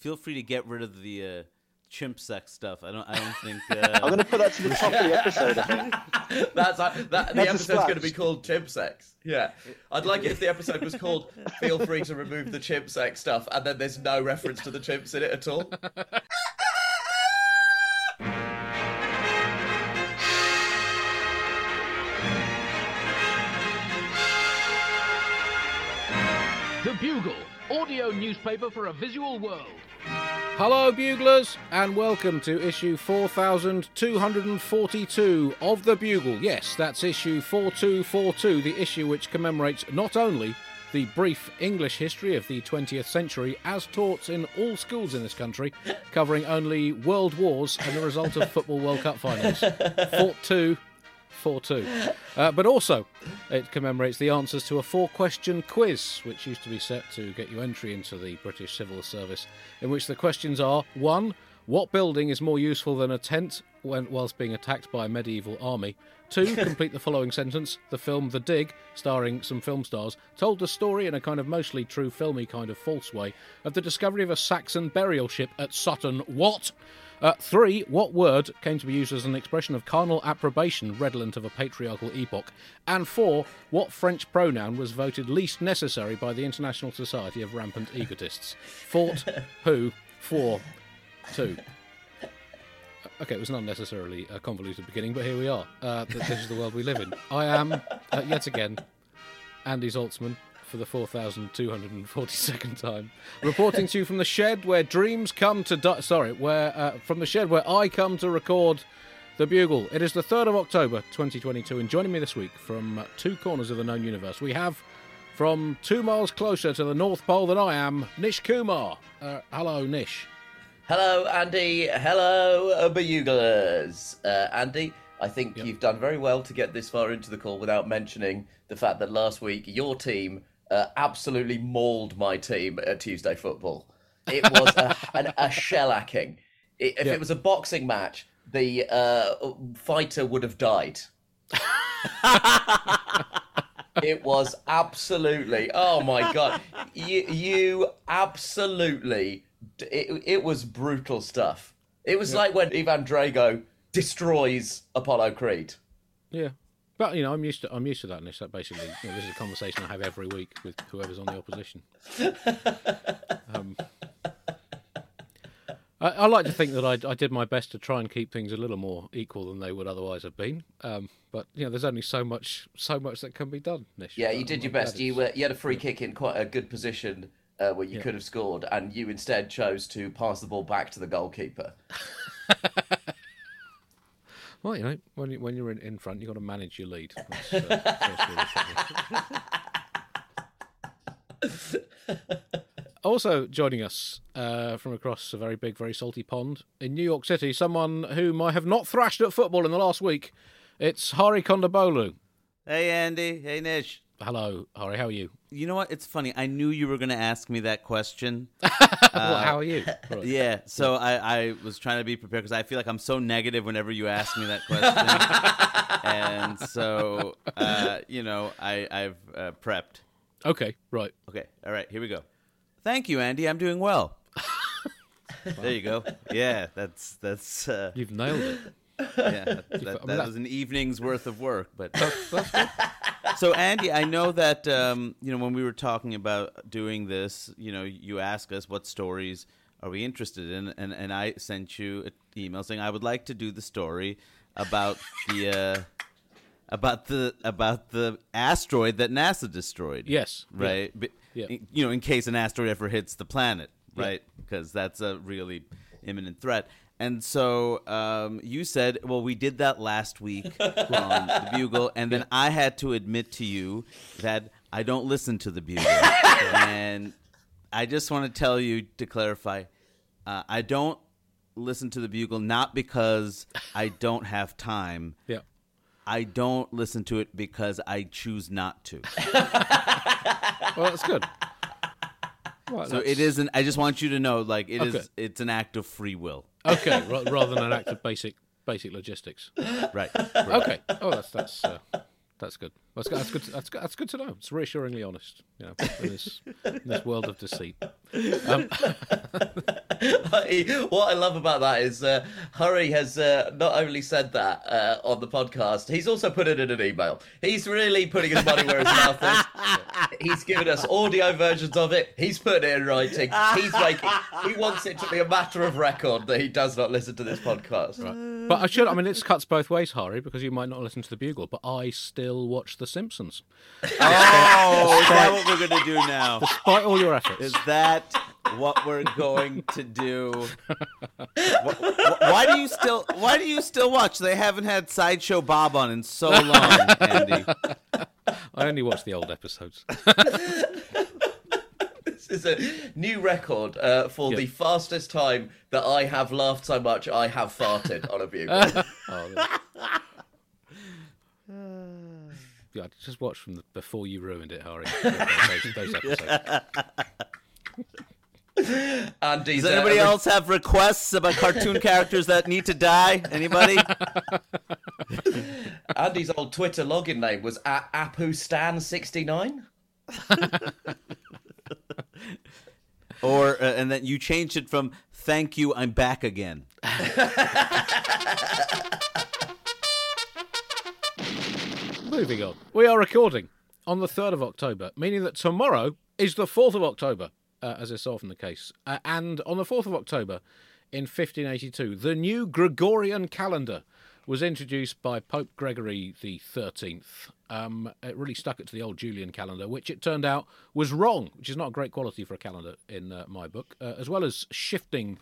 feel free to get rid of the uh, chimp sex stuff. I don't. I don't think. Uh, I'm going to put that to the top of the episode. I think. That's that. The That's a episode's going to be called chimp sex. Yeah, I'd like it if the episode was called "Feel free to remove the chimp sex stuff," and then there's no reference to the chimps in it at all. The Bugle, audio newspaper for a visual world. Hello, Buglers, and welcome to issue 4242 of The Bugle. Yes, that's issue 4242, the issue which commemorates not only the brief English history of the 20th century as taught in all schools in this country, covering only world wars and the result of Football World Cup finals. Fought two 4 2. Uh, but also, it commemorates the answers to a four question quiz, which used to be set to get you entry into the British Civil Service, in which the questions are 1. What building is more useful than a tent when, whilst being attacked by a medieval army? 2. Complete the following sentence. The film The Dig, starring some film stars, told the story in a kind of mostly true filmy kind of false way of the discovery of a Saxon burial ship at Sutton. What? Uh, three, what word came to be used as an expression of carnal approbation redolent of a patriarchal epoch? And four, what French pronoun was voted least necessary by the International Society of Rampant Egotists? Fort, who, for, two. Okay, it was not necessarily a convoluted beginning, but here we are. Uh, this is the world we live in. I am, uh, yet again, Andy Zaltzman for the 4,242nd time, reporting to you from the shed where dreams come to die. Sorry, where uh, from the shed where I come to record the Bugle. It is the 3rd of October 2022, and joining me this week from uh, two corners of the known universe, we have from two miles closer to the North Pole than I am, Nish Kumar. Uh, hello, Nish. Hello, Andy. Hello, Buglers. Uh, Andy, I think Yep. you've done very well to get this far into the call without mentioning the fact that last week your team uh, absolutely mauled my team at Tuesday Football. It was a, an, a shellacking. It, if Yep. it was a boxing match, the uh, fighter would have died. it was absolutely oh my god you you absolutely it, it was brutal stuff it was like when ivan drago destroys apollo creed Yeah. But you know, I'm used to I'm used to that, Nish. That basically, you know, this is a conversation I have every week with whoever's on the opposition. Um, I, I like to think that I, I did my best to try and keep things a little more equal than they would otherwise have been. Um, but you know, there's only so much so much that can be done, Nish. yeah you did your best you uh, you had a free kick in quite a good position uh, where you could have scored and you instead chose to pass the ball back to the goalkeeper Well, you know, when you, when you're in, in front, you've got to manage your lead. That's, uh, also joining us uh, from across a very big, very salty pond in New York City, someone whom I have not thrashed at football in the last week. It's Hari Kondabolu. hey, Andy. Hey, Nish. Hello, Hari. How are you? You know what? It's funny. I knew you were going to ask me that question. well, how are you? Yeah, so I, I was trying to be prepared because I feel like I'm so negative whenever you ask me that question, and so uh, you know I, I've uh, prepped. Okay, right. Okay, all right, here we go. Thank you, Andy. I'm doing well. there you go. Yeah, that's that's uh, You've nailed it. yeah, that, that, mean, that was an evening's worth of work. But That's good. So Andy, I know that um, you know when we were talking about doing this, you know, you asked us what stories are we interested in, and and I sent you an email saying I would like to do the story about the uh, about the about the asteroid that NASA destroyed. Yes. yeah. right. But, Yeah. You know, in case an asteroid ever hits the planet, right? Because that's a really imminent threat. And so um, you said, well, we did that last week on the Bugle, and then I had to admit to you that I don't listen to the Bugle, and I just want to tell you to clarify, uh, I don't listen to the Bugle not because I don't have time. Yeah. I don't listen to it because I choose not to. Well, that's good. So that's- it isn't. I just want you to know, like it is. Okay. It's an act of free will, Okay, ra- rather than an act of basic basic logistics. right? Okay. Oh, that's that's uh, That's good. That's good. That's good. That's good. That's good to know. It's reassuringly honest. You know, in this, in this world of deceit. Um, what I love about that is uh, Hari has uh, not only said that uh, on the podcast, he's also put it in an email. He's really putting his money where his mouth is. He's given us audio versions of it. He's put it in writing. He's making. He wants it to be a matter of record that he does not listen to this podcast. right. But I should. I mean, it cuts both ways, Hari, because you might not listen to the Bugle, but I still watch The Simpsons, Oh, is that what we're going to do now? despite all your efforts. Is that what we're going to do? Wh- wh- Why do you still? Why do you still watch? They haven't had Sideshow Bob on in so long, Andy. I only watch the old episodes. This is a new record uh, for Yeah. the fastest time that I have laughed so much I have farted on a bugle. Oh, yeah, I just watch from the, before you ruined it, Hari. Those, those episodes. Andy's, Does uh, anybody ori- else have requests about cartoon characters that need to die? Anybody? Andy's old Twitter login name was at ApuStan69. Or uh, and then you changed it from "Thank you, I'm back again." Moving on. We are recording on the 3rd of October, meaning that tomorrow is the 4th of October, uh, as is often the case. Uh, and on the 4th of October in 1582, the new Gregorian calendar was introduced by Pope Gregory the 13th. Um, it really stuck it to the old Julian calendar, which it turned out was wrong, which is not a great quality for a calendar in uh, my book, uh, as well as shifting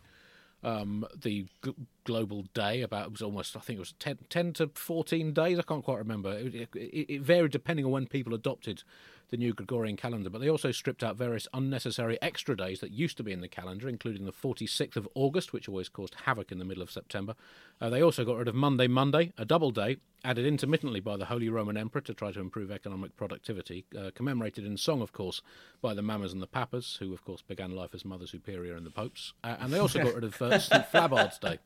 um, the g- global day about it was almost I think it was 10, 10 to 14 days I can't quite remember. It, it, it varied depending on when people adopted the new Gregorian calendar but they also stripped out various unnecessary extra days that used to be in the calendar including the 46th of August which always caused havoc in the middle of September. Uh, they also got rid of Monday Monday a double day added intermittently by the Holy Roman Emperor to try to improve economic productivity uh, commemorated in song of course by the Mamas and the Papas who of course began life as Mother Superior and the Popes. Uh, and they also got rid of uh, St Flabard's Day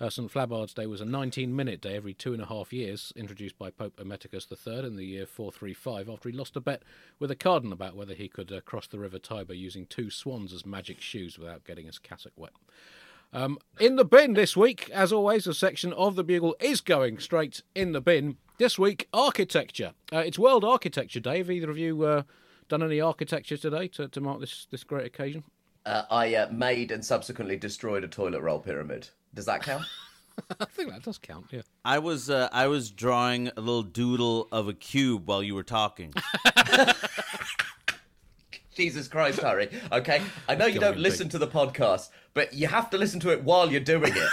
uh, St. Flabard's Day was a 19 minute day every two and a half years, introduced by Pope Emeticus III in the year 435 after he lost a bet with a cardinal about whether he could uh, cross the River Tiber using two swans as magic shoes without getting his cassock wet. Um, in the bin this week, as always, a section of the Bugle is going straight in the bin. This week, architecture. Uh, it's World Architecture Day. Have either of you uh, done any architecture today to, to mark this, this great occasion? Uh, I uh, made and subsequently destroyed a toilet roll pyramid. Does that count? I think that does count, yeah. I was uh, I was drawing a little doodle of a cube while you were talking. Jesus Christ, Hari. Okay, I know you don't listen to the podcast, but you have to listen to it while you're doing it.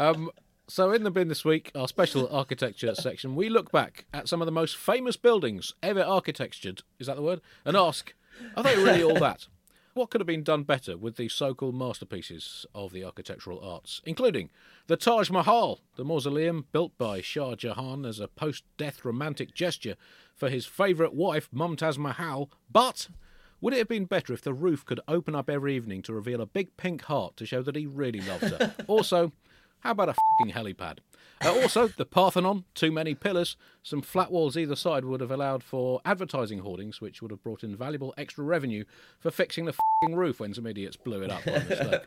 So, in the bin this week, our special architecture section, we look back at some of the most famous buildings ever architectured, is that the word? And ask, are they really all that? What could have been done better with these so called masterpieces of the architectural arts, including the Taj Mahal, the mausoleum built by Shah Jahan as a post death romantic gesture for his favourite wife, Mumtaz Mahal, but would it have been better if the roof could open up every evening to reveal a big pink heart to show that he really loved her? also, how about a fing helipad? Uh, also, the Parthenon, too many pillars, some flat walls either side would have allowed for advertising hoardings, which would have brought in valuable extra revenue for fixing the fing roof when some idiots blew it up by mistake.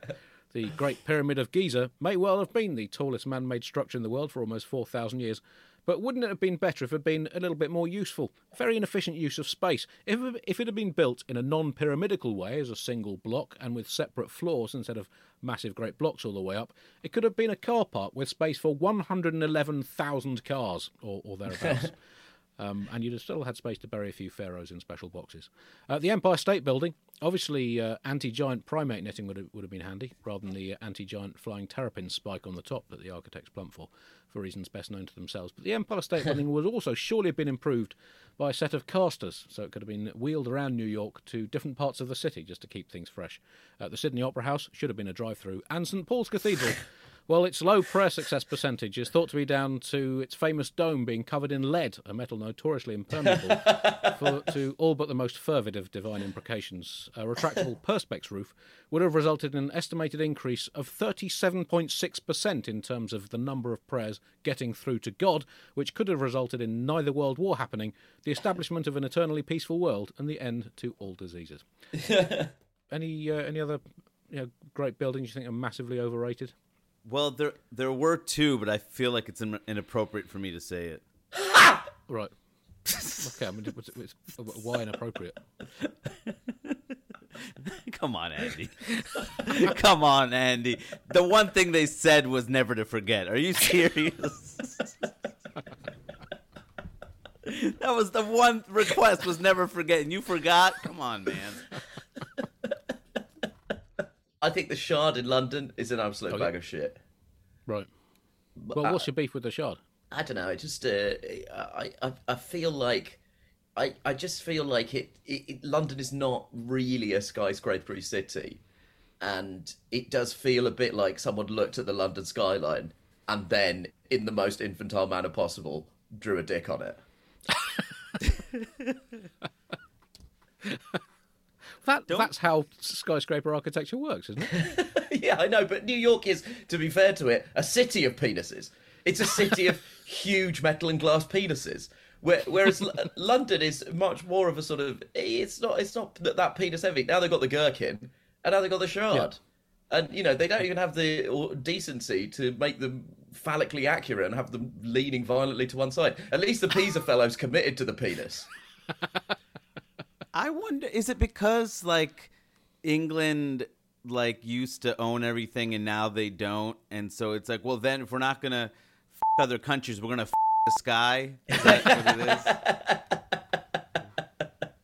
The Great Pyramid of Giza may well have been the tallest man made structure in the world for almost 4,000 years, but wouldn't it have been better if it had been a little bit more useful? Very inefficient use of space. If, if it had been built in a non pyramidical way as a single block and with separate floors instead of massive great blocks all the way up, it could have been a car park with space for 111,000 cars or, or thereabouts. Um, and you'd have still had space to bury a few pharaohs in special boxes. Uh, the Empire State Building, obviously, uh, anti-giant primate netting would have, would have been handy, rather than the uh, anti-giant flying terrapin spike on the top that the architects plumped for, for reasons best known to themselves. But the Empire State Building would also surely have been improved by a set of casters, so it could have been wheeled around New York to different parts of the city just to keep things fresh. Uh, the Sydney Opera House should have been a drive-through, and St Paul's Cathedral Well, its low prayer success percentage is thought to be down to its famous dome being covered in lead, a metal notoriously impermeable for, to all but the most fervid of divine imprecations. A retractable perspex roof would have resulted in an estimated increase of 37.6% in terms of the number of prayers getting through to God, which could have resulted in neither world war happening, the establishment of an eternally peaceful world, and the end to all diseases. any uh, any other you know, great buildings you think are massively overrated? Well, there there were two, but I feel like it's in, inappropriate for me to say it. Right. okay, I mean, it's, it's, uh, why inappropriate? Come on, Andy. Come on, Andy. The one thing they said was never to forget. Are you serious? that was the one request was never forget, and you forgot. Come on, man. I think the Shard in London is an absolute Okay. bag of shit. Right. Well, what's your beef with the shard? I don't know. It just uh, I, I I feel like I I just feel like it, it, it London is not really a skyscrapery city, and it does feel a bit like someone looked at the London skyline and then, in the most infantile manner possible, drew a dick on it. That that's how skyscraper architecture works, isn't it? yeah, I know, but New York is, to be fair to it, a city of penises. It's a city of huge metal and glass penises. Whereas London is much more of a sort of it's not it's not that, that penis heavy. Now they've got the gherkin, and now they've got the shard, and you know they don't even have the decency to make them phallically accurate and have them leaning violently to one side. At least the Pisa fellows committed to the penis. I wonder is it because like England like used to own everything and now they don't and so it's like well then if we're not going to f- other countries we're going to f- the sky is that what it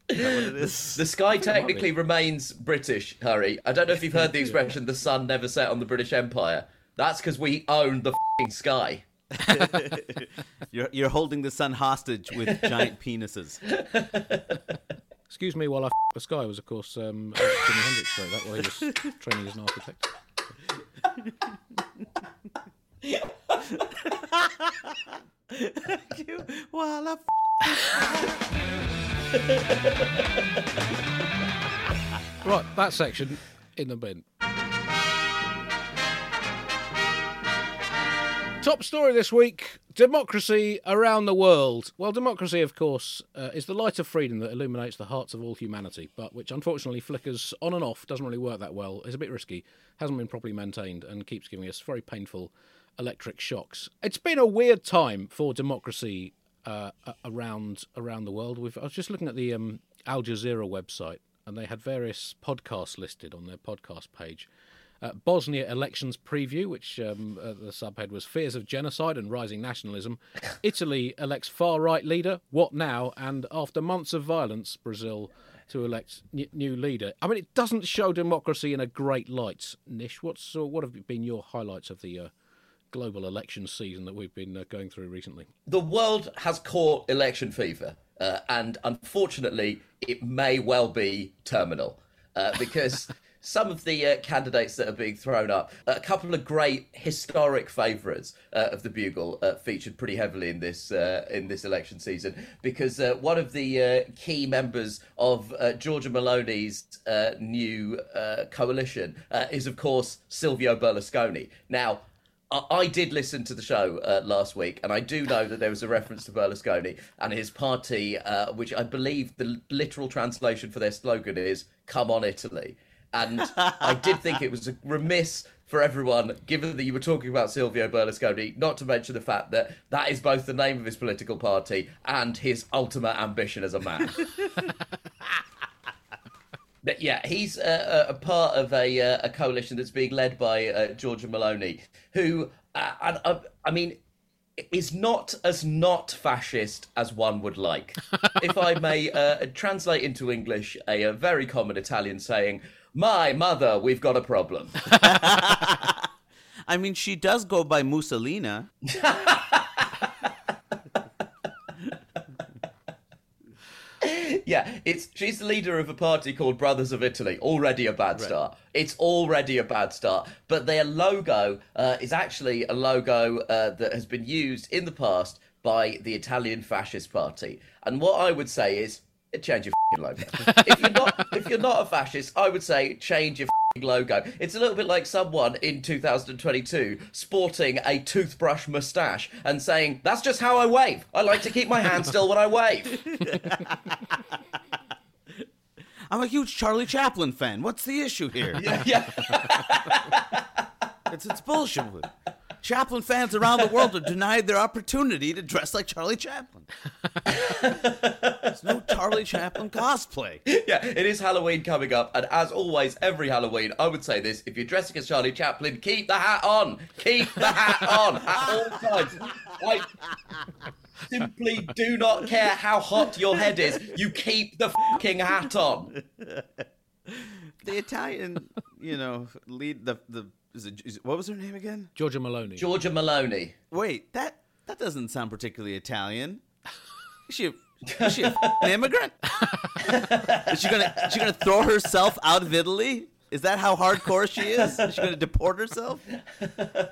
is? Is what it is? The sky technically remains British, Hari. I don't know if you've heard the expression "the sun never set on the British Empire." That's because we own the fing sky. You're you're holding the sun hostage with giant penises. Excuse me while I f- the sky was, of course, um, Jimi Hendrix wrote that while he was training as an architect. You- While I f- Right, that section in the bin. Top story this week democracy around the world. Well, democracy, of course, uh, is the light of freedom that illuminates the hearts of all humanity, but which unfortunately flickers on and off, doesn't really work that well, is a bit risky, hasn't been properly maintained, and keeps giving us very painful electric shocks. It's been a weird time for democracy uh, around around the world. We've, I was just looking at the um, Al Jazeera website, and they had various podcasts listed on their podcast page. Uh, Bosnia elections preview, which um, uh, the subhead was Fears of Genocide and Rising Nationalism. Italy elects far right leader. What now? And after months of violence, Brazil to elect n- new leader. I mean, it doesn't show democracy in a great light. Nish, what's uh, what have been your highlights of the uh, global election season that we've been uh, going through recently? The world has caught election fever, uh, and unfortunately, it may well be terminal uh, because. Some of the uh, candidates that are being thrown up, a couple of great historic favourites uh, of the Bugle uh, featured pretty heavily in this uh, in this election season because uh, one of the uh, key members of Giorgia Meloni's new coalition is, of course, Silvio Berlusconi. Now, I I did listen to the show uh, last week, and I do know that there was a reference to Berlusconi and his party, uh, which I believe the literal translation for their slogan is "Come on, Italy." And I did think it was remiss for everyone, given that you were talking about Silvio Berlusconi, not to mention the fact that that is both the name of his political party and his ultimate ambition as a man. But yeah, he's uh, a, a part of a, uh, a coalition that's being led by uh, Giorgia Meloni, who, uh, and, uh, I mean, is not as not fascist as one would like. if I may uh, translate into English a, a very common Italian saying, "My mother, we've got a problem." I mean, she does go by Mussolina. yeah, it's she's the leader of a party called Brothers of Italy. Already a bad start. It's already a bad start. But their logo uh, is actually a logo uh, that has been used in the past by the Italian Fascist Party. And what I would say is, change your logo. if you're not, if you're not a fascist, I would say change your logo. It's a little bit like someone in 2022 sporting a toothbrush mustache and saying, "That's just how I wave. I like to keep my hand still when I wave." I'm a huge Charlie Chaplin fan. What's the issue here? yeah. It's it's bullshit. Chaplin fans around the world are denied their opportunity to dress like Charlie Chaplin. There's no Charlie Chaplin cosplay. yeah, it is Halloween coming up, and as always, every Halloween, I would say this: if you're dressing as Charlie Chaplin, keep the hat on. Keep the hat on at all times. Like, simply do not care how hot your head is. You keep the fucking hat on. The Italian, you know, lead the the is it, is it- what was her name again? Giorgia Meloni. Giorgia Meloni. Wait, that that doesn't sound particularly Italian. Is she is she an immigrant? is she gonna is she gonna throw herself out of Italy? Is that how hardcore she is? Is she gonna deport herself?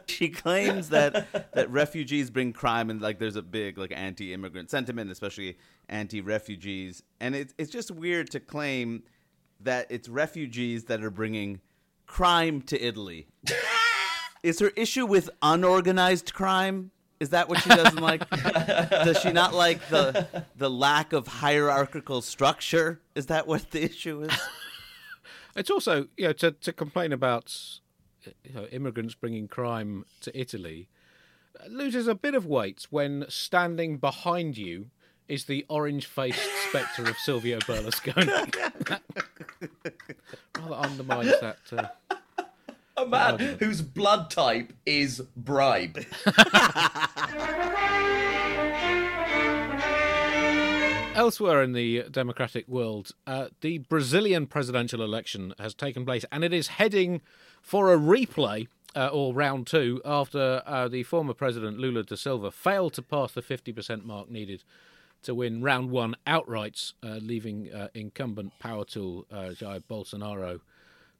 She claims that that refugees bring crime and like there's a big like anti-immigrant sentiment, especially anti-refugees, and it's it's just weird to claim that it's refugees that are bringing crime to Italy. Is her issue with unorganized crime? Is that what she doesn't like? Does she not like the the lack of hierarchical structure? Is that what the issue is? It's also, you know, to, to complain about you know, immigrants bringing crime to Italy loses a bit of weight when standing behind you is the orange-faced spectre of Silvio Berlusconi. Rather undermines that. Uh, A man whose blood type is bribe. Elsewhere in the democratic world, uh, the Brazilian presidential election has taken place, and it is heading for a replay uh, or round two after uh, the former president Lula da Silva failed to pass the 50% mark needed to win round one outright, uh, leaving uh, incumbent power tool uh, Jair Bolsonaro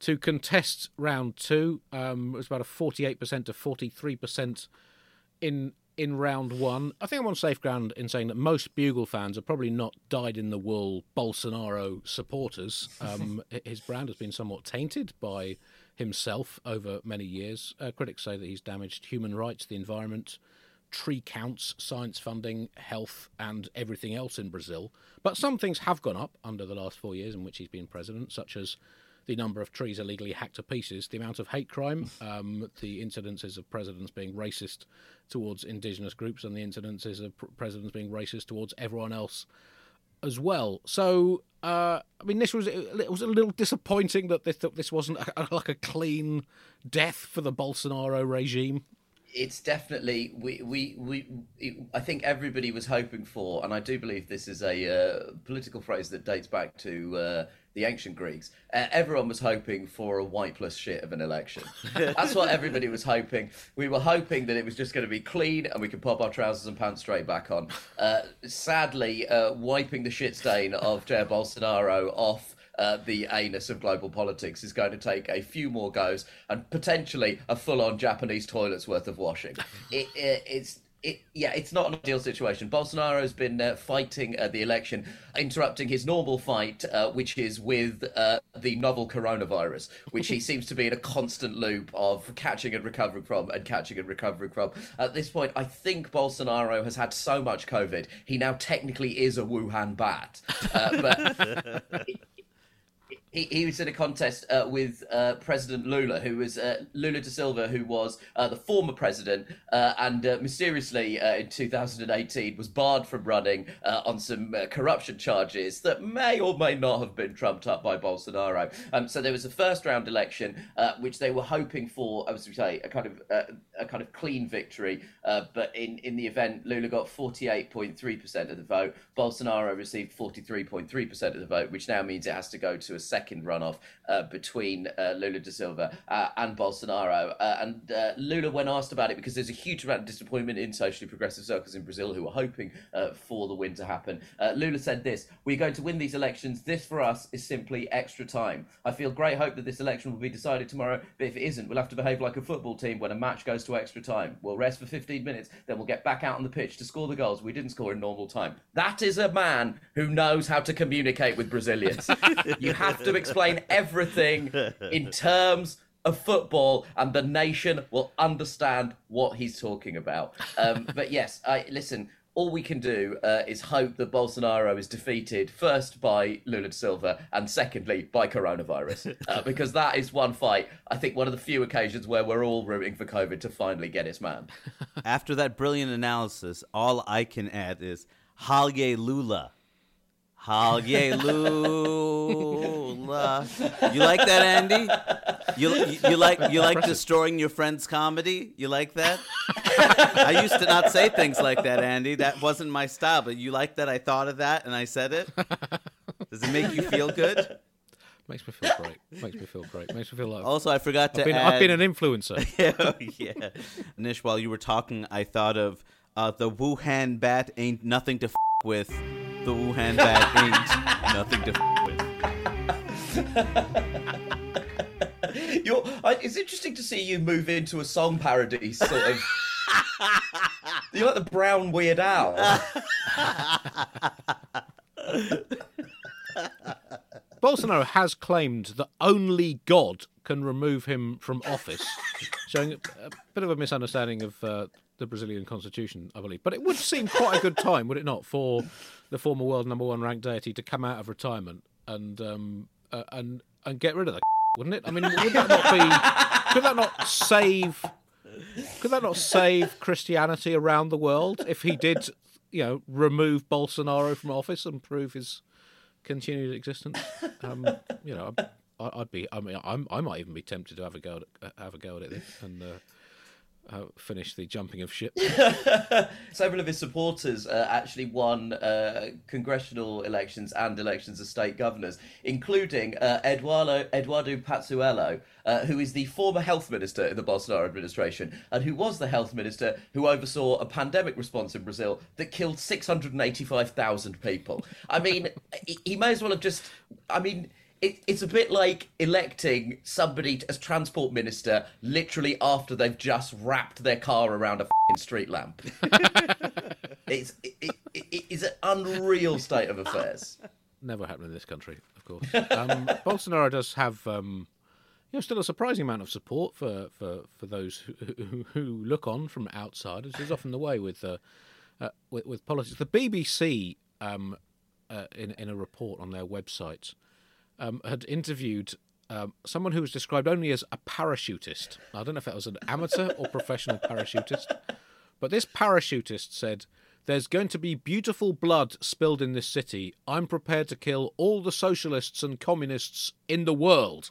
to contest round two. Um, it was about a 48% to 43% in in round one. I think I'm on safe ground in saying that most Bugle fans are probably not dyed in the wool Bolsonaro supporters. Um, his brand has been somewhat tainted by himself over many years. Uh, critics say that he's damaged human rights, the environment, tree counts, science funding, health, and everything else in Brazil. But some things have gone up under the last four years in which he's been president, such as the number of trees illegally hacked to pieces, the amount of hate crime, um, the incidences of presidents being racist towards indigenous groups, and the incidences of pr- presidents being racist towards everyone else as well. So, uh, I mean, this was it was a little disappointing that this that this wasn't a, like a clean death for the Bolsonaro regime. It's definitely we we we. It, I think everybody was hoping for, and I do believe this is a uh, political phrase that dates back to uh, the ancient Greeks. Uh, everyone was hoping for a white plus shit of an election. That's what everybody was hoping. We were hoping that it was just going to be clean and we could pop our trousers and pants straight back on. Uh, sadly, uh, wiping the shit stain of Jair Bolsonaro off uh, the anus of global politics is going to take a few more goes and potentially a full-on Japanese toilet's worth of washing. It, it, it's it, yeah, it's not an ideal situation. Bolsonaro's been uh, fighting uh, the election, interrupting his normal fight, uh, which is with uh, the novel coronavirus, which he seems to be in a constant loop of catching and recovering from and catching and recovering from. At this point, I think Bolsonaro has had so much COVID, he now technically is a Wuhan bat. Uh, but he, he was in a contest uh, with uh, President Lula, who was uh, Lula da Silva, who was uh, the former president, uh, and uh, mysteriously in 2018 was barred from running on some corruption charges that may or may not have been trumped up by Bolsonaro. Um, so there was a first round election, which they were hoping for, I was to say, a kind of a kind of clean victory. But in, in the event, Lula got 48.3% of the vote. Bolsonaro received 43.3% of the vote, which now means it has to go to a second second runoff uh, between uh, Lula da Silva uh, and Bolsonaro. Uh, and uh, Lula, when asked about it, because there's a huge amount of disappointment in socially progressive circles in Brazil who are hoping uh, for the win to happen, uh, Lula said this We're going to win these elections. This for us is simply extra time. I feel great hope that this election will be decided tomorrow, but if it isn't, we'll have to behave like a football team when a match goes to extra time. We'll rest for 15 minutes, then we'll get back out on the pitch to score the goals we didn't score in normal time. That is a man who knows how to communicate with Brazilians. you have to explain everything in terms of football, and the nation will understand what he's talking about. Um, but yes, I listen. All we can do uh, is hope that Bolsonaro is defeated first by Lula da Silva and secondly by coronavirus, uh, because that is one fight. I think one of the few occasions where we're all rooting for COVID to finally get its man. After that brilliant analysis, all I can add is Halye Lula. Halye Lula. You like that, Andy? You, you, you like you like destroying your friend's comedy? You like that? I used to not say things like that, Andy. That wasn't my style, but you like that I thought of that and I said it? Does it make you feel good? Makes me feel great. Makes me feel great. Makes me feel like Also, I forgot to I've been, add I've been an influencer. yeah, yeah. Nish, while you were talking, I thought of uh, the Wuhan bat ain't nothing to f- with. The Wuhan bat ain't nothing to f- with. You're, I, it's interesting to see you move into a song parody sort of. You're like the brown Weird Al. Bolsonaro has claimed that only God can remove him from office, showing a, bit of a misunderstanding of uh, the Brazilian constitution, I believe. But it would seem quite a good time, would it not, for the former world number one ranked deity to come out of retirement and um, uh, and and get rid of the wouldn't it? I mean, would that not be? Could that not save? Could that not save Christianity around the world if he did, you know, remove Bolsonaro from office and prove his continued existence? Um, you know, I- I'd be. I mean, I'm, I might even be tempted to have a go at have a go at it and uh, uh, finish the jumping of ship. Several of his supporters uh, actually won uh, congressional elections and elections of state governors, including uh, Eduardo, Eduardo uh, who is the former health minister in the Bolsonaro administration, and who was the health minister who oversaw a pandemic response in Brazil that killed 685,000 people. I mean, he may as well have just. I mean. It, it's a bit like electing somebody as transport minister literally after they've just wrapped their car around a fing street lamp. it's it, it, it, it's an unreal state of affairs. Never happened in this country, of course. Um, Bolsonaro does have, um, you know, still a surprising amount of support for, for, for those who, who, who look on from outside, as is often the way with uh, uh, with, with politics. The BBC, um, uh, in in a report on their website, um, had interviewed. Um, someone who was described only as a parachutist. I don't know if that was an amateur or professional parachutist, but this parachutist said, There's going to be beautiful blood spilled in this city. I'm prepared to kill all the socialists and communists in the world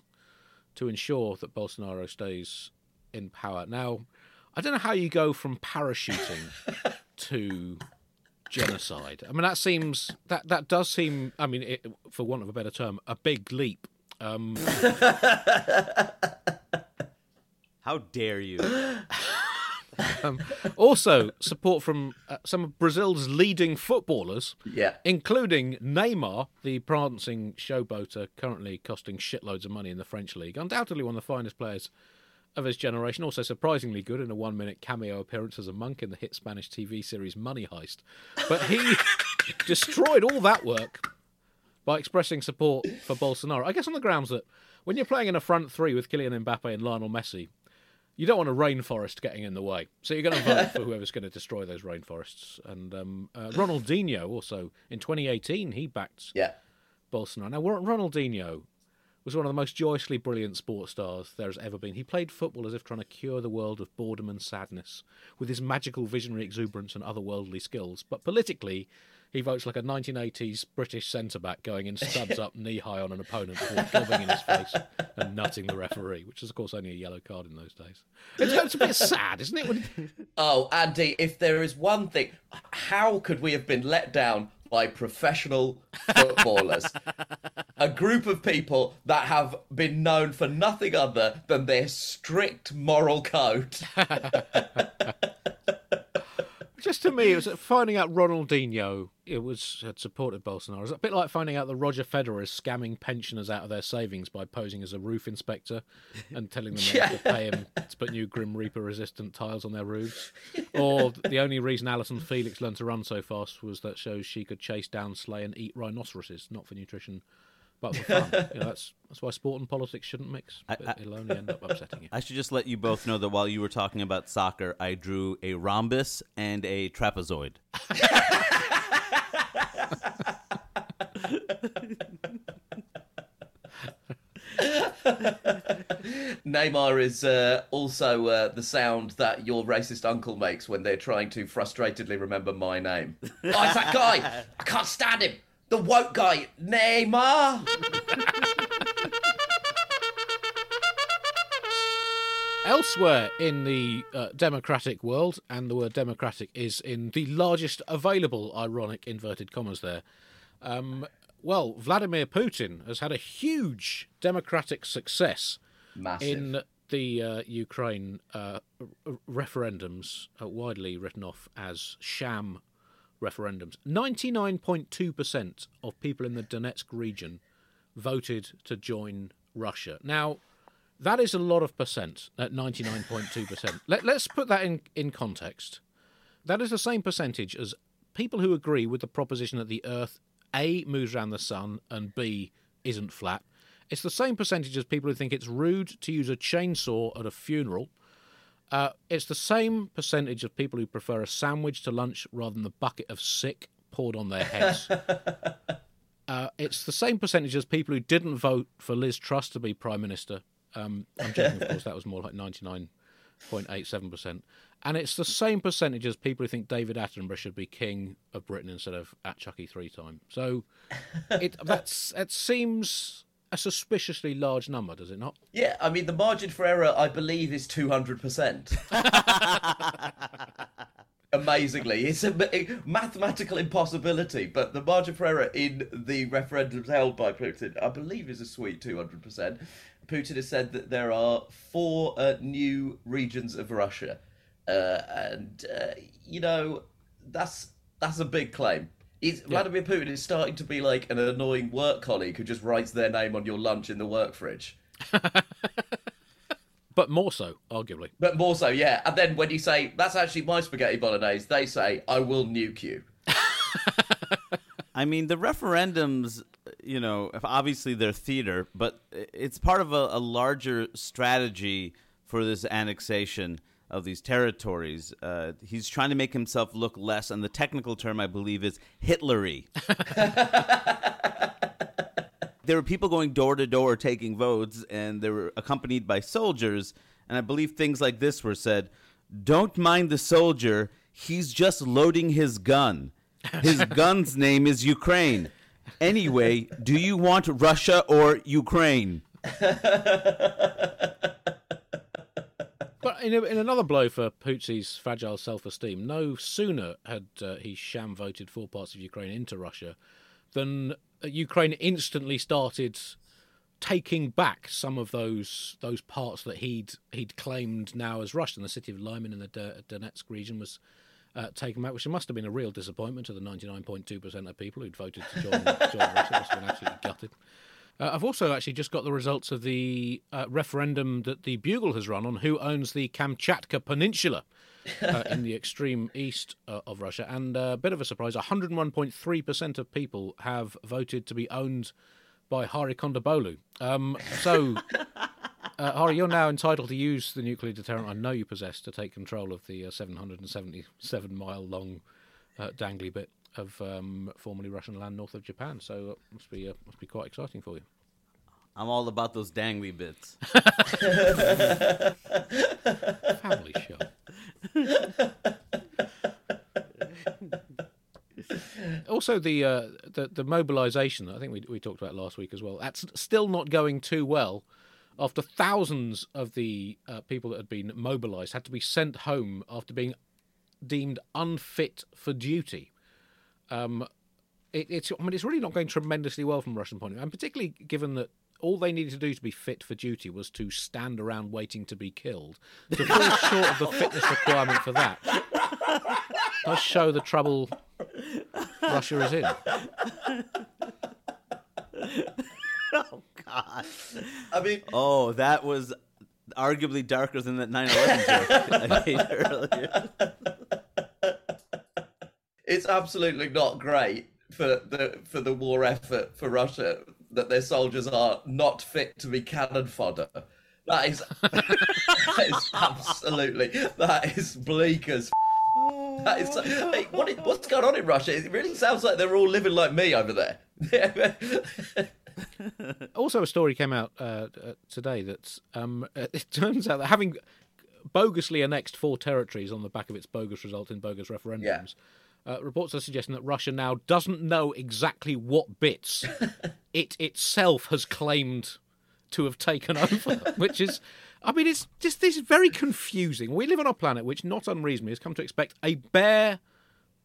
to ensure that Bolsonaro stays in power. Now, I don't know how you go from parachuting to genocide. I mean, that seems that that does seem. I mean, it, for want of a better term, a big leap. Um, How dare you? also, support from uh, some of Brazil's leading footballers, Yeah. including Neymar, the prancing showboater currently costing shitloads of money in the French league. Undoubtedly one of the finest players of his generation. Also surprisingly good in a one-minute cameo appearance as a monk in the hit Spanish TV series Money Heist. But he destroyed all that work by expressing support for Bolsonaro. I guess on the grounds that when you're playing in a front three with Kylian Mbappe and Lionel Messi, you don't want a rainforest getting in the way. So you're going to vote for whoever's going to destroy those rainforests. And um, uh, Ronaldinho also in 2018 he backed Yeah. Bolsonaro. Now Ron- Ronaldinho was one of the most joyously brilliant sports stars there has ever been. He played football as if trying to cure the world of boredom and sadness with his magical visionary exuberance and otherworldly skills. But politically, he votes like a 1980s British centre back going in studs up knee high on an opponent before in his face and nutting the referee, which is, of course, only a yellow card in those days. It's, it's a bit sad, isn't it? Oh, Andy, if there is one thing, how could we have been let down by professional footballers? a group of people that have been known for nothing other than their strict moral code. Just to me, it was finding out Ronaldinho it was had supported Bolsonaro. It was a bit like finding out that Roger Federer is scamming pensioners out of their savings by posing as a roof inspector and telling them they have to pay him to put new Grim Reaper resistant tiles on their roofs. Or the only reason Allyson Felix learned to run so fast was that shows she could chase down, slay, and eat rhinoceroses, not for nutrition. But for fun. you know, that's that's why sport and politics shouldn't mix. I- I- It'll only end up upsetting you. I should just let you both know that while you were talking about soccer, I drew a rhombus and a trapezoid. Neymar is uh, also uh, the sound that your racist uncle makes when they're trying to frustratedly remember my name. oh, it's that guy! I can't stand him! The woke guy, Neymar! Elsewhere in the uh, democratic world, and the word democratic is in the largest available, ironic inverted commas there. Um, well, Vladimir Putin has had a huge democratic success Massive. in the uh, Ukraine uh, r- referendums, uh, widely written off as sham referendums. 99.2% of people in the Donetsk region voted to join Russia. Now, that is a lot of percent at 99.2%. Let, let's put that in, in context. That is the same percentage as people who agree with the proposition that the Earth A moves around the sun and B isn't flat. It's the same percentage as people who think it's rude to use a chainsaw at a funeral. Uh, it's the same percentage of people who prefer a sandwich to lunch rather than the bucket of sick poured on their heads. uh, it's the same percentage as people who didn't vote for Liz Truss to be Prime Minister. Um, I'm joking, of course, that was more like 99.87%. And it's the same percentage as people who think David Attenborough should be King of Britain instead of at Chucky three time. So it, that's, it seems a suspiciously large number, does it not? Yeah, I mean, the margin for error, I believe, is 200%. Amazingly, it's a, mathematical impossibility, but the margin for error in the referendums held by Putin, I believe, is a sweet 200%. Putin has said that there are four uh, new regions of Russia, uh, and uh, you know that's that's a big claim. He's, Vladimir Putin is starting to be like an annoying work colleague who just writes their name on your lunch in the work fridge. But more so, arguably. But more so, yeah. And then when you say that's actually my spaghetti bolognese, they say I will nuke you. I mean, the referendums, you know, obviously they're theater, but it's part of a, a larger strategy for this annexation of these territories. Uh, he's trying to make himself look less, and the technical term, I believe, is Hitlery. there were people going door to door taking votes, and they were accompanied by soldiers. And I believe things like this were said Don't mind the soldier, he's just loading his gun. His gun's name is Ukraine. Anyway, do you want Russia or Ukraine? But in, a, in another blow for Putin's fragile self-esteem, no sooner had uh, he sham voted four parts of Ukraine into Russia than uh, Ukraine instantly started taking back some of those those parts that he'd he'd claimed now as Russian. The city of Lyman in the D- Donetsk region was uh, taken back, which must have been a real disappointment to the 99.2% of people who'd voted to join, join Russia. Must have been absolutely gutted. Uh, I've also actually just got the results of the uh, referendum that the Bugle has run on who owns the Kamchatka Peninsula uh, in the extreme east uh, of Russia. And a bit of a surprise 101.3% of people have voted to be owned by Hari Kondabolu. Um, so, uh, Hari, you're now entitled to use the nuclear deterrent I know you possess to take control of the uh, 777 mile long uh, dangly bit of um, formerly Russian land north of Japan. So it must be uh, must be quite exciting for you. I'm all about those dangly bits. Family show. also, the, uh, the the mobilisation. I think we we talked about last week as well. That's still not going too well. After thousands of the uh, people that had been mobilised had to be sent home after being deemed unfit for duty. Um, it, it's I mean it's really not going tremendously well from a Russian point of view, and particularly given that all they needed to do to be fit for duty was to stand around waiting to be killed. To fall short of the fitness requirement for that does show the trouble Russia is in. Oh God. I mean, Oh, that was arguably darker than that 9/11 joke I made earlier. It's absolutely not great for the for the war effort for Russia that their soldiers are not fit to be cannon fodder. That is, that is absolutely that is bleak as. f- That is hey, what is, what's going on in Russia? It really sounds like they're all living like me over there. Also, a story came out uh, uh, today that um, it turns out that having bogusly annexed four territories on the back of its bogus result in bogus referendums, uh, reports are suggesting that Russia now doesn't know exactly what bits it itself has claimed to have taken over, which is. I mean, it's just this is very confusing. We live on a planet which, not unreasonably, has come to expect a bare,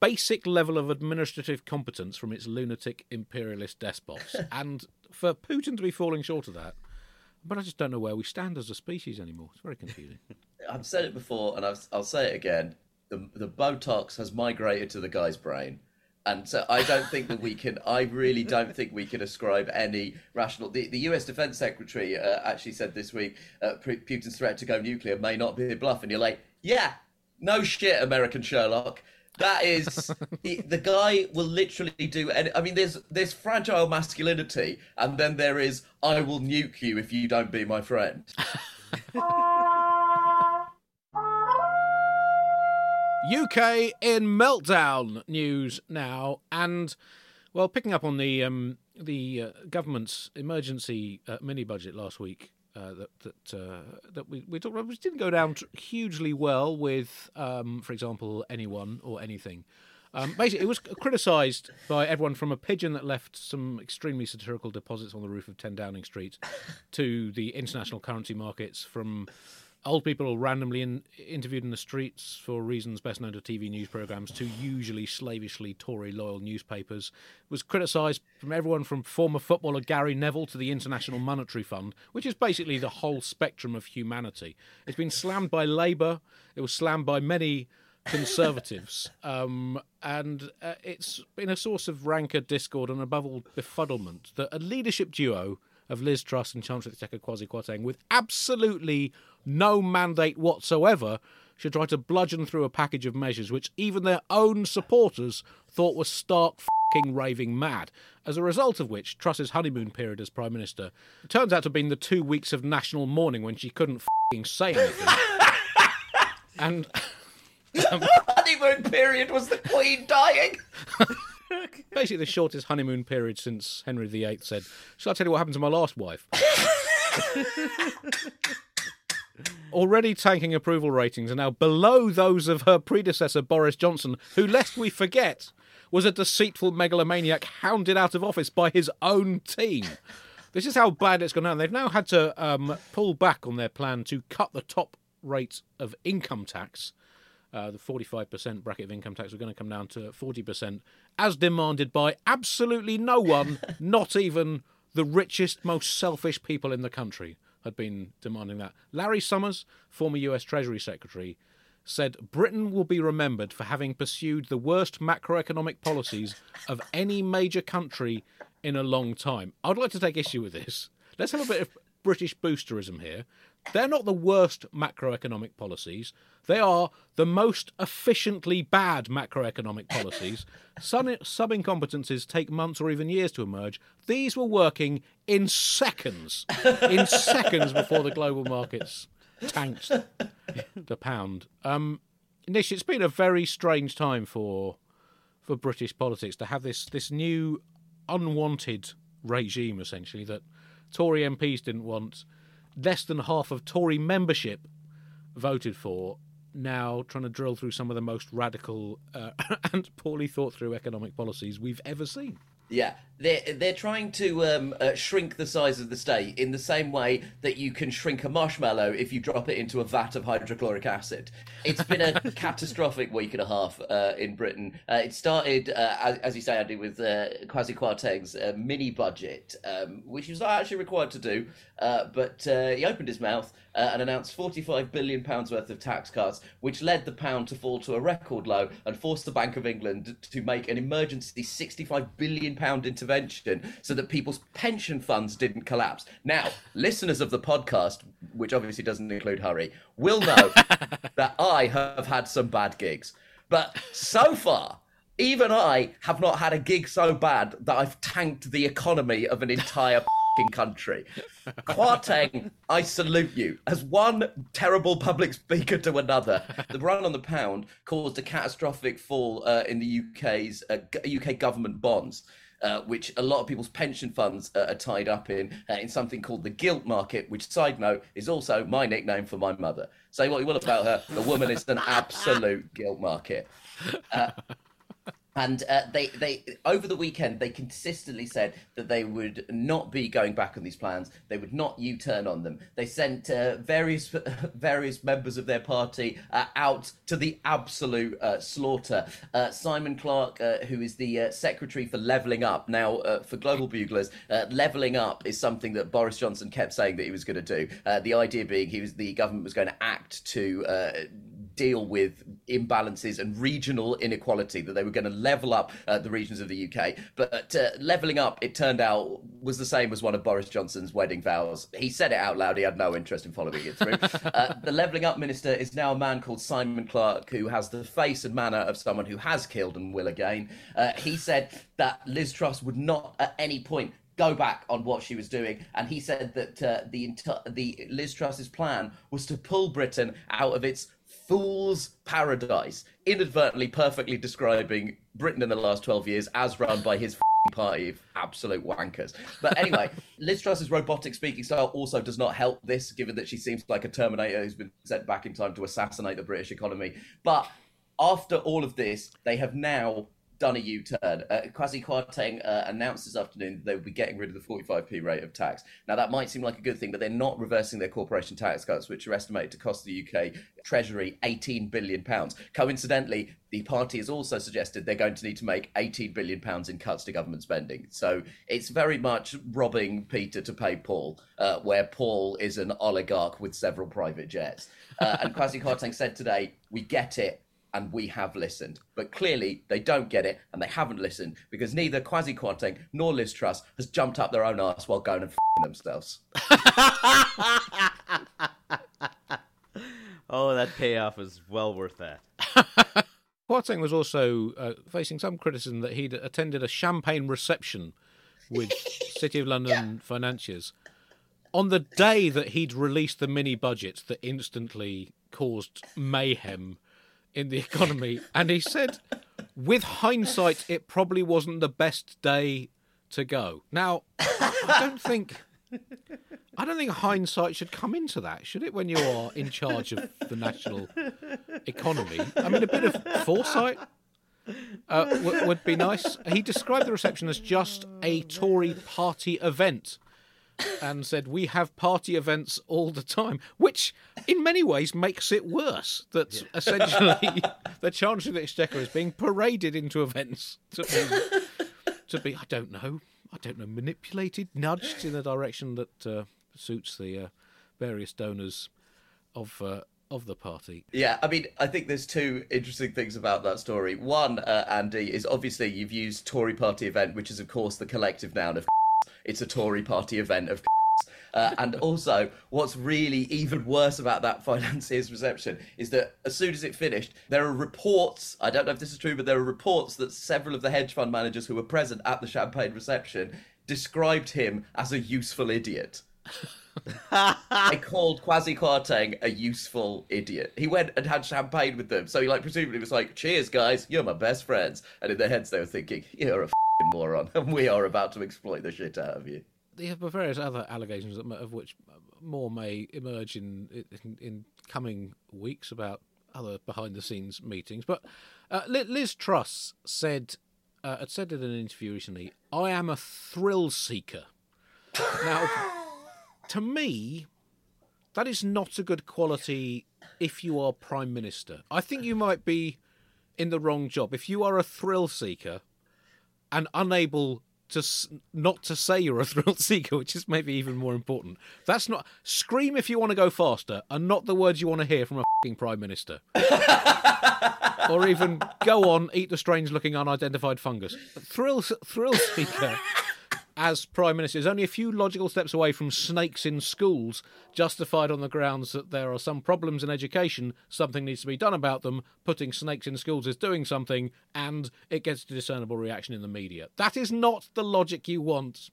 basic level of administrative competence from its lunatic imperialist despots, and for Putin to be falling short of that, but I just don't know where we stand as a species anymore. It's very confusing. I've said it before, and I've, I'll say it again. The the Botox has migrated to the guy's brain, and so I don't think that we can. I really don't think we can ascribe any rational. The, the U.S. Defense Secretary uh, actually said this week, uh, Putin's threat to go nuclear may not be a bluff, and you're like, yeah, no shit, American Sherlock. That is the, the guy will literally do. Any, I mean, there's there's fragile masculinity, and then there is I will nuke you if you don't be my friend. UK in meltdown news now, and well, picking up on the um, the uh, government's emergency uh, mini budget last week. Uh, that that uh, that we, we talked about, which didn't go down hugely well with, um, for example, anyone or anything. Um, basically, it was criticised by everyone from a pigeon that left some extremely satirical deposits on the roof of 10 Downing Street to the international currency markets, from old people randomly in, interviewed in the streets for reasons best known to TV news programmes to usually slavishly Tory loyal newspapers. Was criticised from everyone from former footballer Gary Neville to the International Monetary Fund, which is basically the whole spectrum of humanity. It's been slammed by Labour, it was slammed by many conservatives, um, and uh, it's been a source of rancor, discord, and above all befuddlement that a leadership duo of Liz Truss and Chancellor Exchequer Kwasi Kwarteng, with absolutely no mandate whatsoever, should try to bludgeon through a package of measures which even their own supporters thought were stark fing raving mad. As a result of which, Truss's honeymoon period as Prime Minister turns out to have been the two weeks of national mourning when she couldn't fing say anything. and honeymoon period was the Queen dying. basically the shortest honeymoon period since Henry VIII said, Shall I tell you what happened to my last wife? Already tanking approval ratings are now below those of her predecessor Boris Johnson, who, lest we forget, was a deceitful megalomaniac hounded out of office by his own team. This is how bad it's gone down. They've now had to um, pull back on their plan to cut the top rate of income tax. Uh, the 45% bracket of income tax are going to come down to 40%, as demanded by absolutely no one, not even the richest, most selfish people in the country, had been demanding that. Larry Summers, former US Treasury Secretary, said Britain will be remembered for having pursued the worst macroeconomic policies of any major country in a long time. I'd like to take issue with this. Let's have a bit of British boosterism here. They're not the worst macroeconomic policies. They are the most efficiently bad macroeconomic policies. Some sub incompetencies take months or even years to emerge. These were working in seconds, in seconds before the global markets tanked the pound. Um, Nish, it's been a very strange time for for British politics to have this this new unwanted regime, essentially that Tory MPs didn't want, less than half of Tory membership voted for. Now trying to drill through some of the most radical uh, and poorly thought through economic policies we've ever seen. Yeah, they're they're trying to um, uh, shrink the size of the state in the same way that you can shrink a marshmallow if you drop it into a vat of hydrochloric acid. It's been a catastrophic week and a half uh, in Britain. Uh, it started, uh, as, as you say, Andy, with uh, Kwasi Kwarteng's uh, mini budget, um, which he was not actually required to do, uh, but uh, he opened his mouth uh, and announced 45 billion pounds worth of tax cuts, which led the pound to fall to a record low and forced the Bank of England to make an emergency 65 billion pound intervention so that people's pension funds didn't collapse. Now, listeners of the podcast, which obviously doesn't include Hari, will know that I have had some bad gigs. But so far, even I have not had a gig so bad that I've tanked the economy of an entire country. Kwarteng, I salute you. As one terrible public speaker to another, the run on the pound caused a catastrophic fall uh, in the UK's uh, UK government bonds. Uh, which a lot of people's pension funds uh, are tied up in, uh, in something called the gilt market, which, side note, is also my nickname for my mother. Say what you will about her, the woman is an absolute gilt market. And uh, they, they over the weekend they consistently said that they would not be going back on these plans. They would not U-turn on them. They sent uh, various various members of their party uh, out to the absolute uh, slaughter. Uh, Simon Clarke, uh, who is the secretary for Levelling Up, now for Global Buglers, Levelling Up is something that Boris Johnson kept saying that he was going to do. The idea being he was the government was going to act to. Deal with imbalances and regional inequality, that they were going to level up uh, the regions of the UK. But uh, leveling up, it turned out, was the same as one of Boris Johnson's wedding vows. He said it out loud, he had no interest in following it through. uh, the leveling up minister is now a man called Simon Clarke, who has the face and manner of someone who has killed and will again. Uh, he said that Liz Truss would not at any point go back on what she was doing, and he said that uh, the the Liz Truss's plan was to pull Britain out of its fool's paradise, inadvertently, perfectly describing Britain in the last twelve years as run by his f***ing party of absolute wankers. But anyway, Liz Truss's robotic speaking style also does not help this, given that she seems like a Terminator who's been sent back in time to assassinate the British economy. But after all of this, they have now done a U-turn. Uh, Kwasi Kwarteng uh, announced this afternoon that they will be getting rid of the 45p rate of tax. Now that might seem like a good thing, but they're not reversing their corporation tax cuts, which are estimated to cost the UK Treasury 18 billion pounds. Coincidentally, the party has also suggested they're going to need to make 18 billion pounds in cuts to government spending. So it's very much robbing Peter to pay Paul, uh, where Paul is an oligarch with several private jets. Uh, and Kwasi Kwarteng said today, "We get it." And we have listened. But clearly, they don't get it, and they haven't listened because neither Kwasi Kwarteng nor Liz Truss has jumped up their own arse while going and f***ing themselves. Oh, that payoff is well worth that. Kwarteng was also uh, facing some criticism that he'd attended a champagne reception with City of London financiers on the day that he'd released the mini budget that instantly caused mayhem in the economy. And he said, with hindsight, it probably wasn't the best day to go. Now, I don't think. I don't think hindsight should come into that, should it? When you are in charge of the national economy, I mean, a bit of foresight uh, w- would be nice. He described the reception as just a Tory party event and said, We have party events all the time, which in many ways makes it worse. That essentially the Chancellor of the Exchequer is being paraded into events to be, to be I don't know, I don't know, manipulated, nudged in the direction that uh, suits the uh, various donors of. Uh, of the party. Yeah, I mean, I think there's two interesting things about that story. One, uh, Andy, is obviously you've used Tory party event, which is, of course, the collective noun of it's a Tory party event of uh, and also, what's really even worse about that financiers reception is that as soon as it finished, there are reports. I don't know if this is true, but there are reports that several of the hedge fund managers who were present at the champagne reception described him as a useful idiot. I called Kwasi Kwarteng a useful idiot. He went and had champagne with them, so he like presumably was like, "Cheers, guys, you're my best friends." And in their heads, they were thinking, "You're a moron, and we are about to exploit the shit out of you." There are various other allegations of which more may emerge in in, in coming weeks about other behind the scenes meetings. But uh, Liz Truss said uh, had said in an interview recently, "I am a thrill seeker." now, to me, that is not a good quality if you are prime minister. I think you might be in the wrong job if you are a thrill seeker and unable to not to say you're a thrill seeker, which is maybe even more important. That's not scream if you want to go faster, and not the words you want to hear from a fing prime minister. or even go on, eat the strange-looking unidentified fungus. Thrill thrill seeker as prime minister is only a few logical steps away from snakes in schools, justified on the grounds that there are some problems in education, something needs to be done about them. Putting snakes in schools is doing something, and it gets a discernible reaction in the media. That is not the logic you want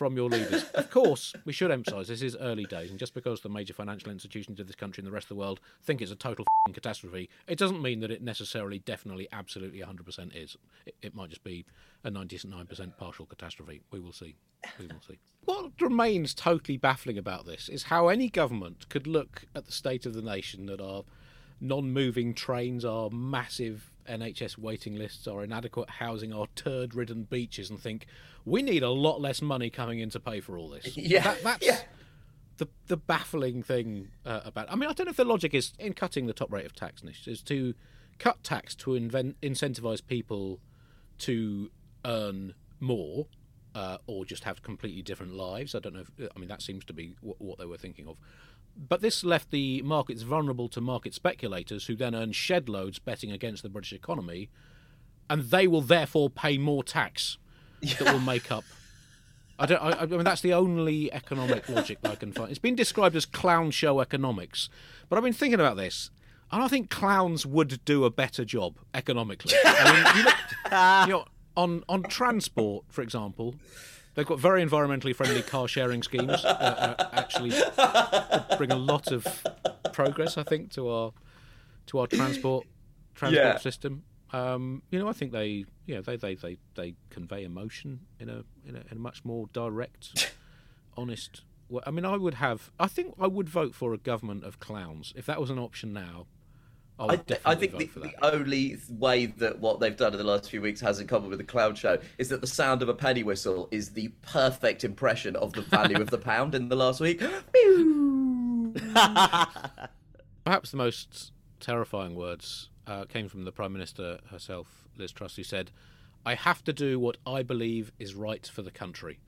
from your leaders. Of course, we should emphasise this is early days, and just because the major financial institutions of this country and the rest of the world think it's a total catastrophe, it doesn't mean that it necessarily, definitely, absolutely 100% is. It, it might just be a 99% partial catastrophe. We will see. We will see. What remains totally baffling about this is how any government could look at the state of the nation that our non-moving trains, our massive NHS waiting lists, or inadequate housing, or turd-ridden beaches, and think we need a lot less money coming in to pay for all this. Yeah, That- that's yeah. the the baffling thing uh, about. I mean, I don't know if the logic is in cutting the top rate of tax Nish, is to cut tax to invent, incentivize people to earn more. Uh, or just have completely different lives. I don't know. If, I mean, that seems to be what, what they were thinking of. But this left the markets vulnerable to market speculators who then earn shed loads betting against the British economy, and they will therefore pay more tax that will make up. I don't. I, I mean, that's the only economic logic I can find. It's been described as clown show economics, but I've been thinking about this, and I think clowns would do a better job economically. I mean, you, you know, on on transport, for example, they've got very environmentally friendly car sharing schemes. Uh, uh, actually, bring a lot of progress, I think, to our to our transport transport Yeah. system. Um, you know, I think they, you know, they, they, they, they convey emotion in a, in a in a much more direct, honest. way. I mean, I would have. I think I would vote for a government of clowns if that was an option now. I I, think the, the only way that what they've done in the last few weeks has in common with the clown show is that the sound of a penny whistle is the perfect impression of the value of the pound in the last week. Perhaps the most terrifying words uh, came from the Prime Minister herself, Liz Truss, who said, I have to do what I believe is right for the country.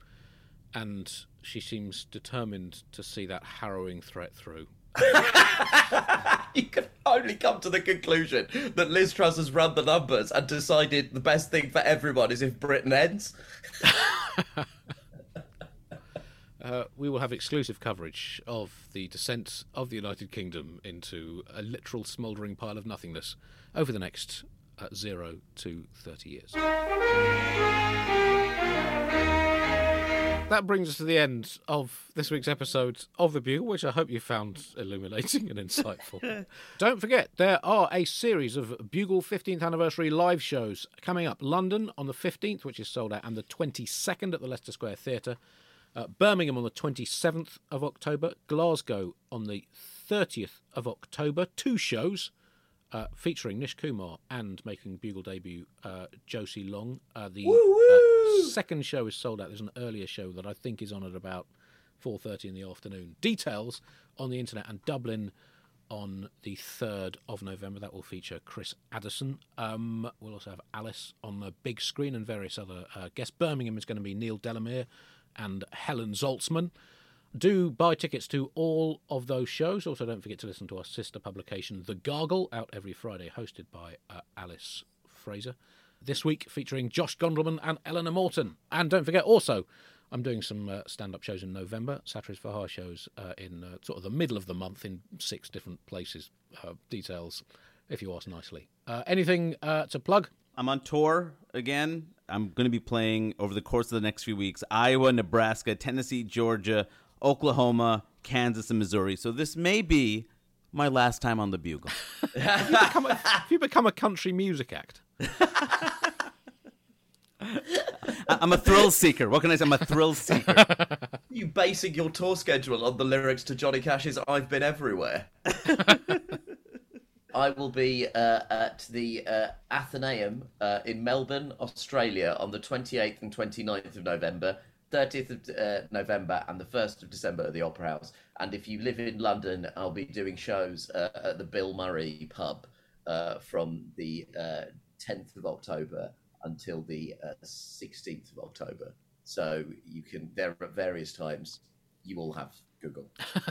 And she seems determined to see that harrowing threat through. you can only come to the conclusion that Liz Truss has run the numbers and decided the best thing for everyone is if Britain ends. Uh, we will have exclusive coverage of the descent of the United Kingdom into a literal smouldering pile of nothingness over the next uh, zero to 30 years. That brings us to the end of this week's episode of The Bugle, which I hope you found illuminating and insightful. Don't forget, there are a series of Bugle 15th anniversary live shows coming up. London on the 15th, which is sold out, and the 22nd at the Leicester Square Theatre. Uh, Birmingham on the 27th of October, Glasgow on the 30th of October. Two shows uh, featuring Nish Kumar and making Bugle debut uh, Josie Long. Uh, the uh, second show is sold out. There's an earlier show that I think is on at about 4:30 in the afternoon. Details on the internet and Dublin on the 3rd of November. That will feature Chris Addison. Um, we'll also have Alice on the big screen and various other uh, guests. Birmingham is going to be Neil Delamere and Helen Zaltzman. Do buy tickets to all of those shows. Also, don't forget to listen to our sister publication, The Gargle, out every Friday, hosted by uh, Alice Fraser. This week featuring Josh Gondelman and Eleanor Morton. And don't forget, also, I'm doing some uh, stand up shows in November, Satirist for Hire shows uh, in uh, sort of the middle of the month in six different places. Uh, details, if you ask nicely. Uh, anything uh, to plug? I'm on tour again. I'm going to be playing over the course of the next few weeks Iowa, Nebraska, Tennessee, Georgia, Oklahoma, Kansas, and Missouri. So this may be my last time on the Bugle. Have you become a, have you become a country music act? I- I'm a thrill seeker. What can I say? I'm a thrill seeker. You basing your tour schedule on the lyrics to Johnny Cash's "I've Been Everywhere." I will be uh, at the uh, Athenaeum uh, in Melbourne, Australia on the 28th and 29th of November, 30th of uh, November, and the 1st of December at the Opera House. And if you live in London, I'll be doing shows uh, at the Bill Murray pub uh, from the uh, 10th of October until the uh, 16th of October. So you can, there at various times, you all have Google.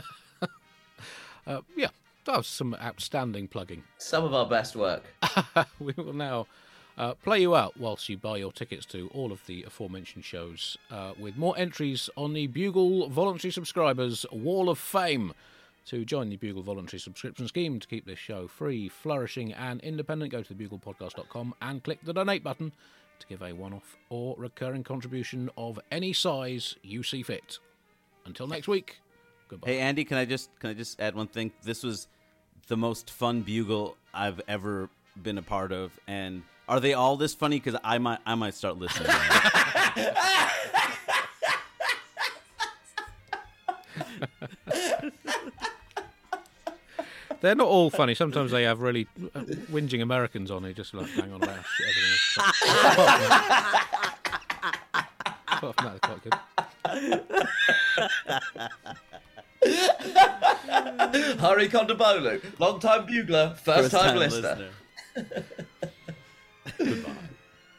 Uh, yeah, that was some outstanding plugging. Some of our best work. we will now uh, play you out whilst you buy your tickets to all of the aforementioned shows uh, with more entries on the Bugle Voluntary Subscribers Wall of Fame. To join the Bugle Voluntary Subscription Scheme to keep this show free, flourishing, and independent, go to thebuglepodcast.com and click the donate button to give a one off or recurring contribution of any size you see fit. Until next week, goodbye. Hey Andy, can I just can I just add one thing? This was the most fun bugle I've ever been a part of, and are they all this funny? Because I might I might start listening. They're not all funny. Sometimes they have really uh, whinging Americans on who just like hang on about shit everything is. Apart from that, they're quite good. Hari Kondabolu, long time bugler, first, time, listener. Goodbye.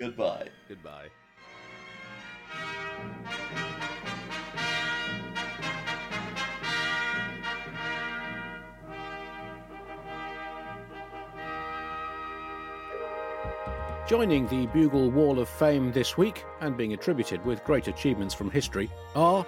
Goodbye. Goodbye. Joining the Bugle Wall of Fame this week, and being attributed with great achievements from history, are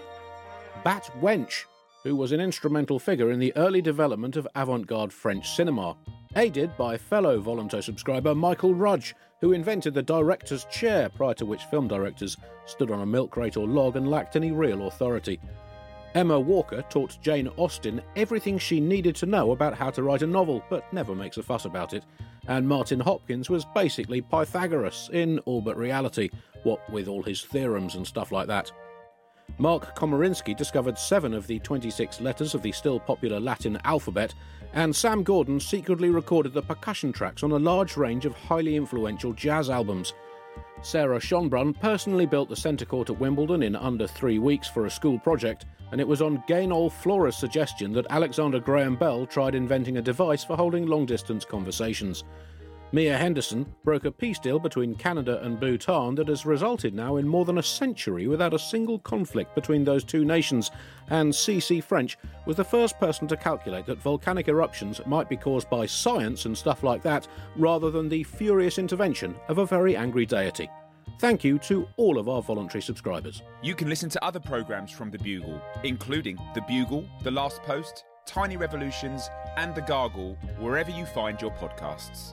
Bat Wench, who was an instrumental figure in the early development of avant garde French cinema, aided by fellow Voluntary subscriber Michael Rudge, who invented the director's chair, prior to which film directors stood on a milk crate or log and lacked any real authority. Emma Walker taught Jane Austen everything she needed to know about how to write a novel, but never makes a fuss about it. And Martin Hopkins was basically Pythagoras in all but reality, what with all his theorems and stuff like that. Mark Komarinsky discovered seven of the 26 letters of the still popular Latin alphabet, and Sam Gordon secretly recorded the percussion tracks on a large range of highly influential jazz albums. Sarah Schonbrunn personally built the centre court at Wimbledon in under three weeks for a school project, and it was on Gaynor Flora's suggestion that Alexander Graham Bell tried inventing a device for holding long distance conversations. Mia Henderson broke a peace deal between Canada and Bhutan that has resulted now in more than a century without a single conflict between those two nations, and C.C. French was the first person to calculate that volcanic eruptions might be caused by science and stuff like that, rather than the furious intervention of a very angry deity. Thank you to all of our voluntary subscribers. You can listen to other programs from The Bugle, including The Bugle, The Last Post, Tiny Revolutions, and The Gargle, wherever you find your podcasts.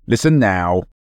Listen now.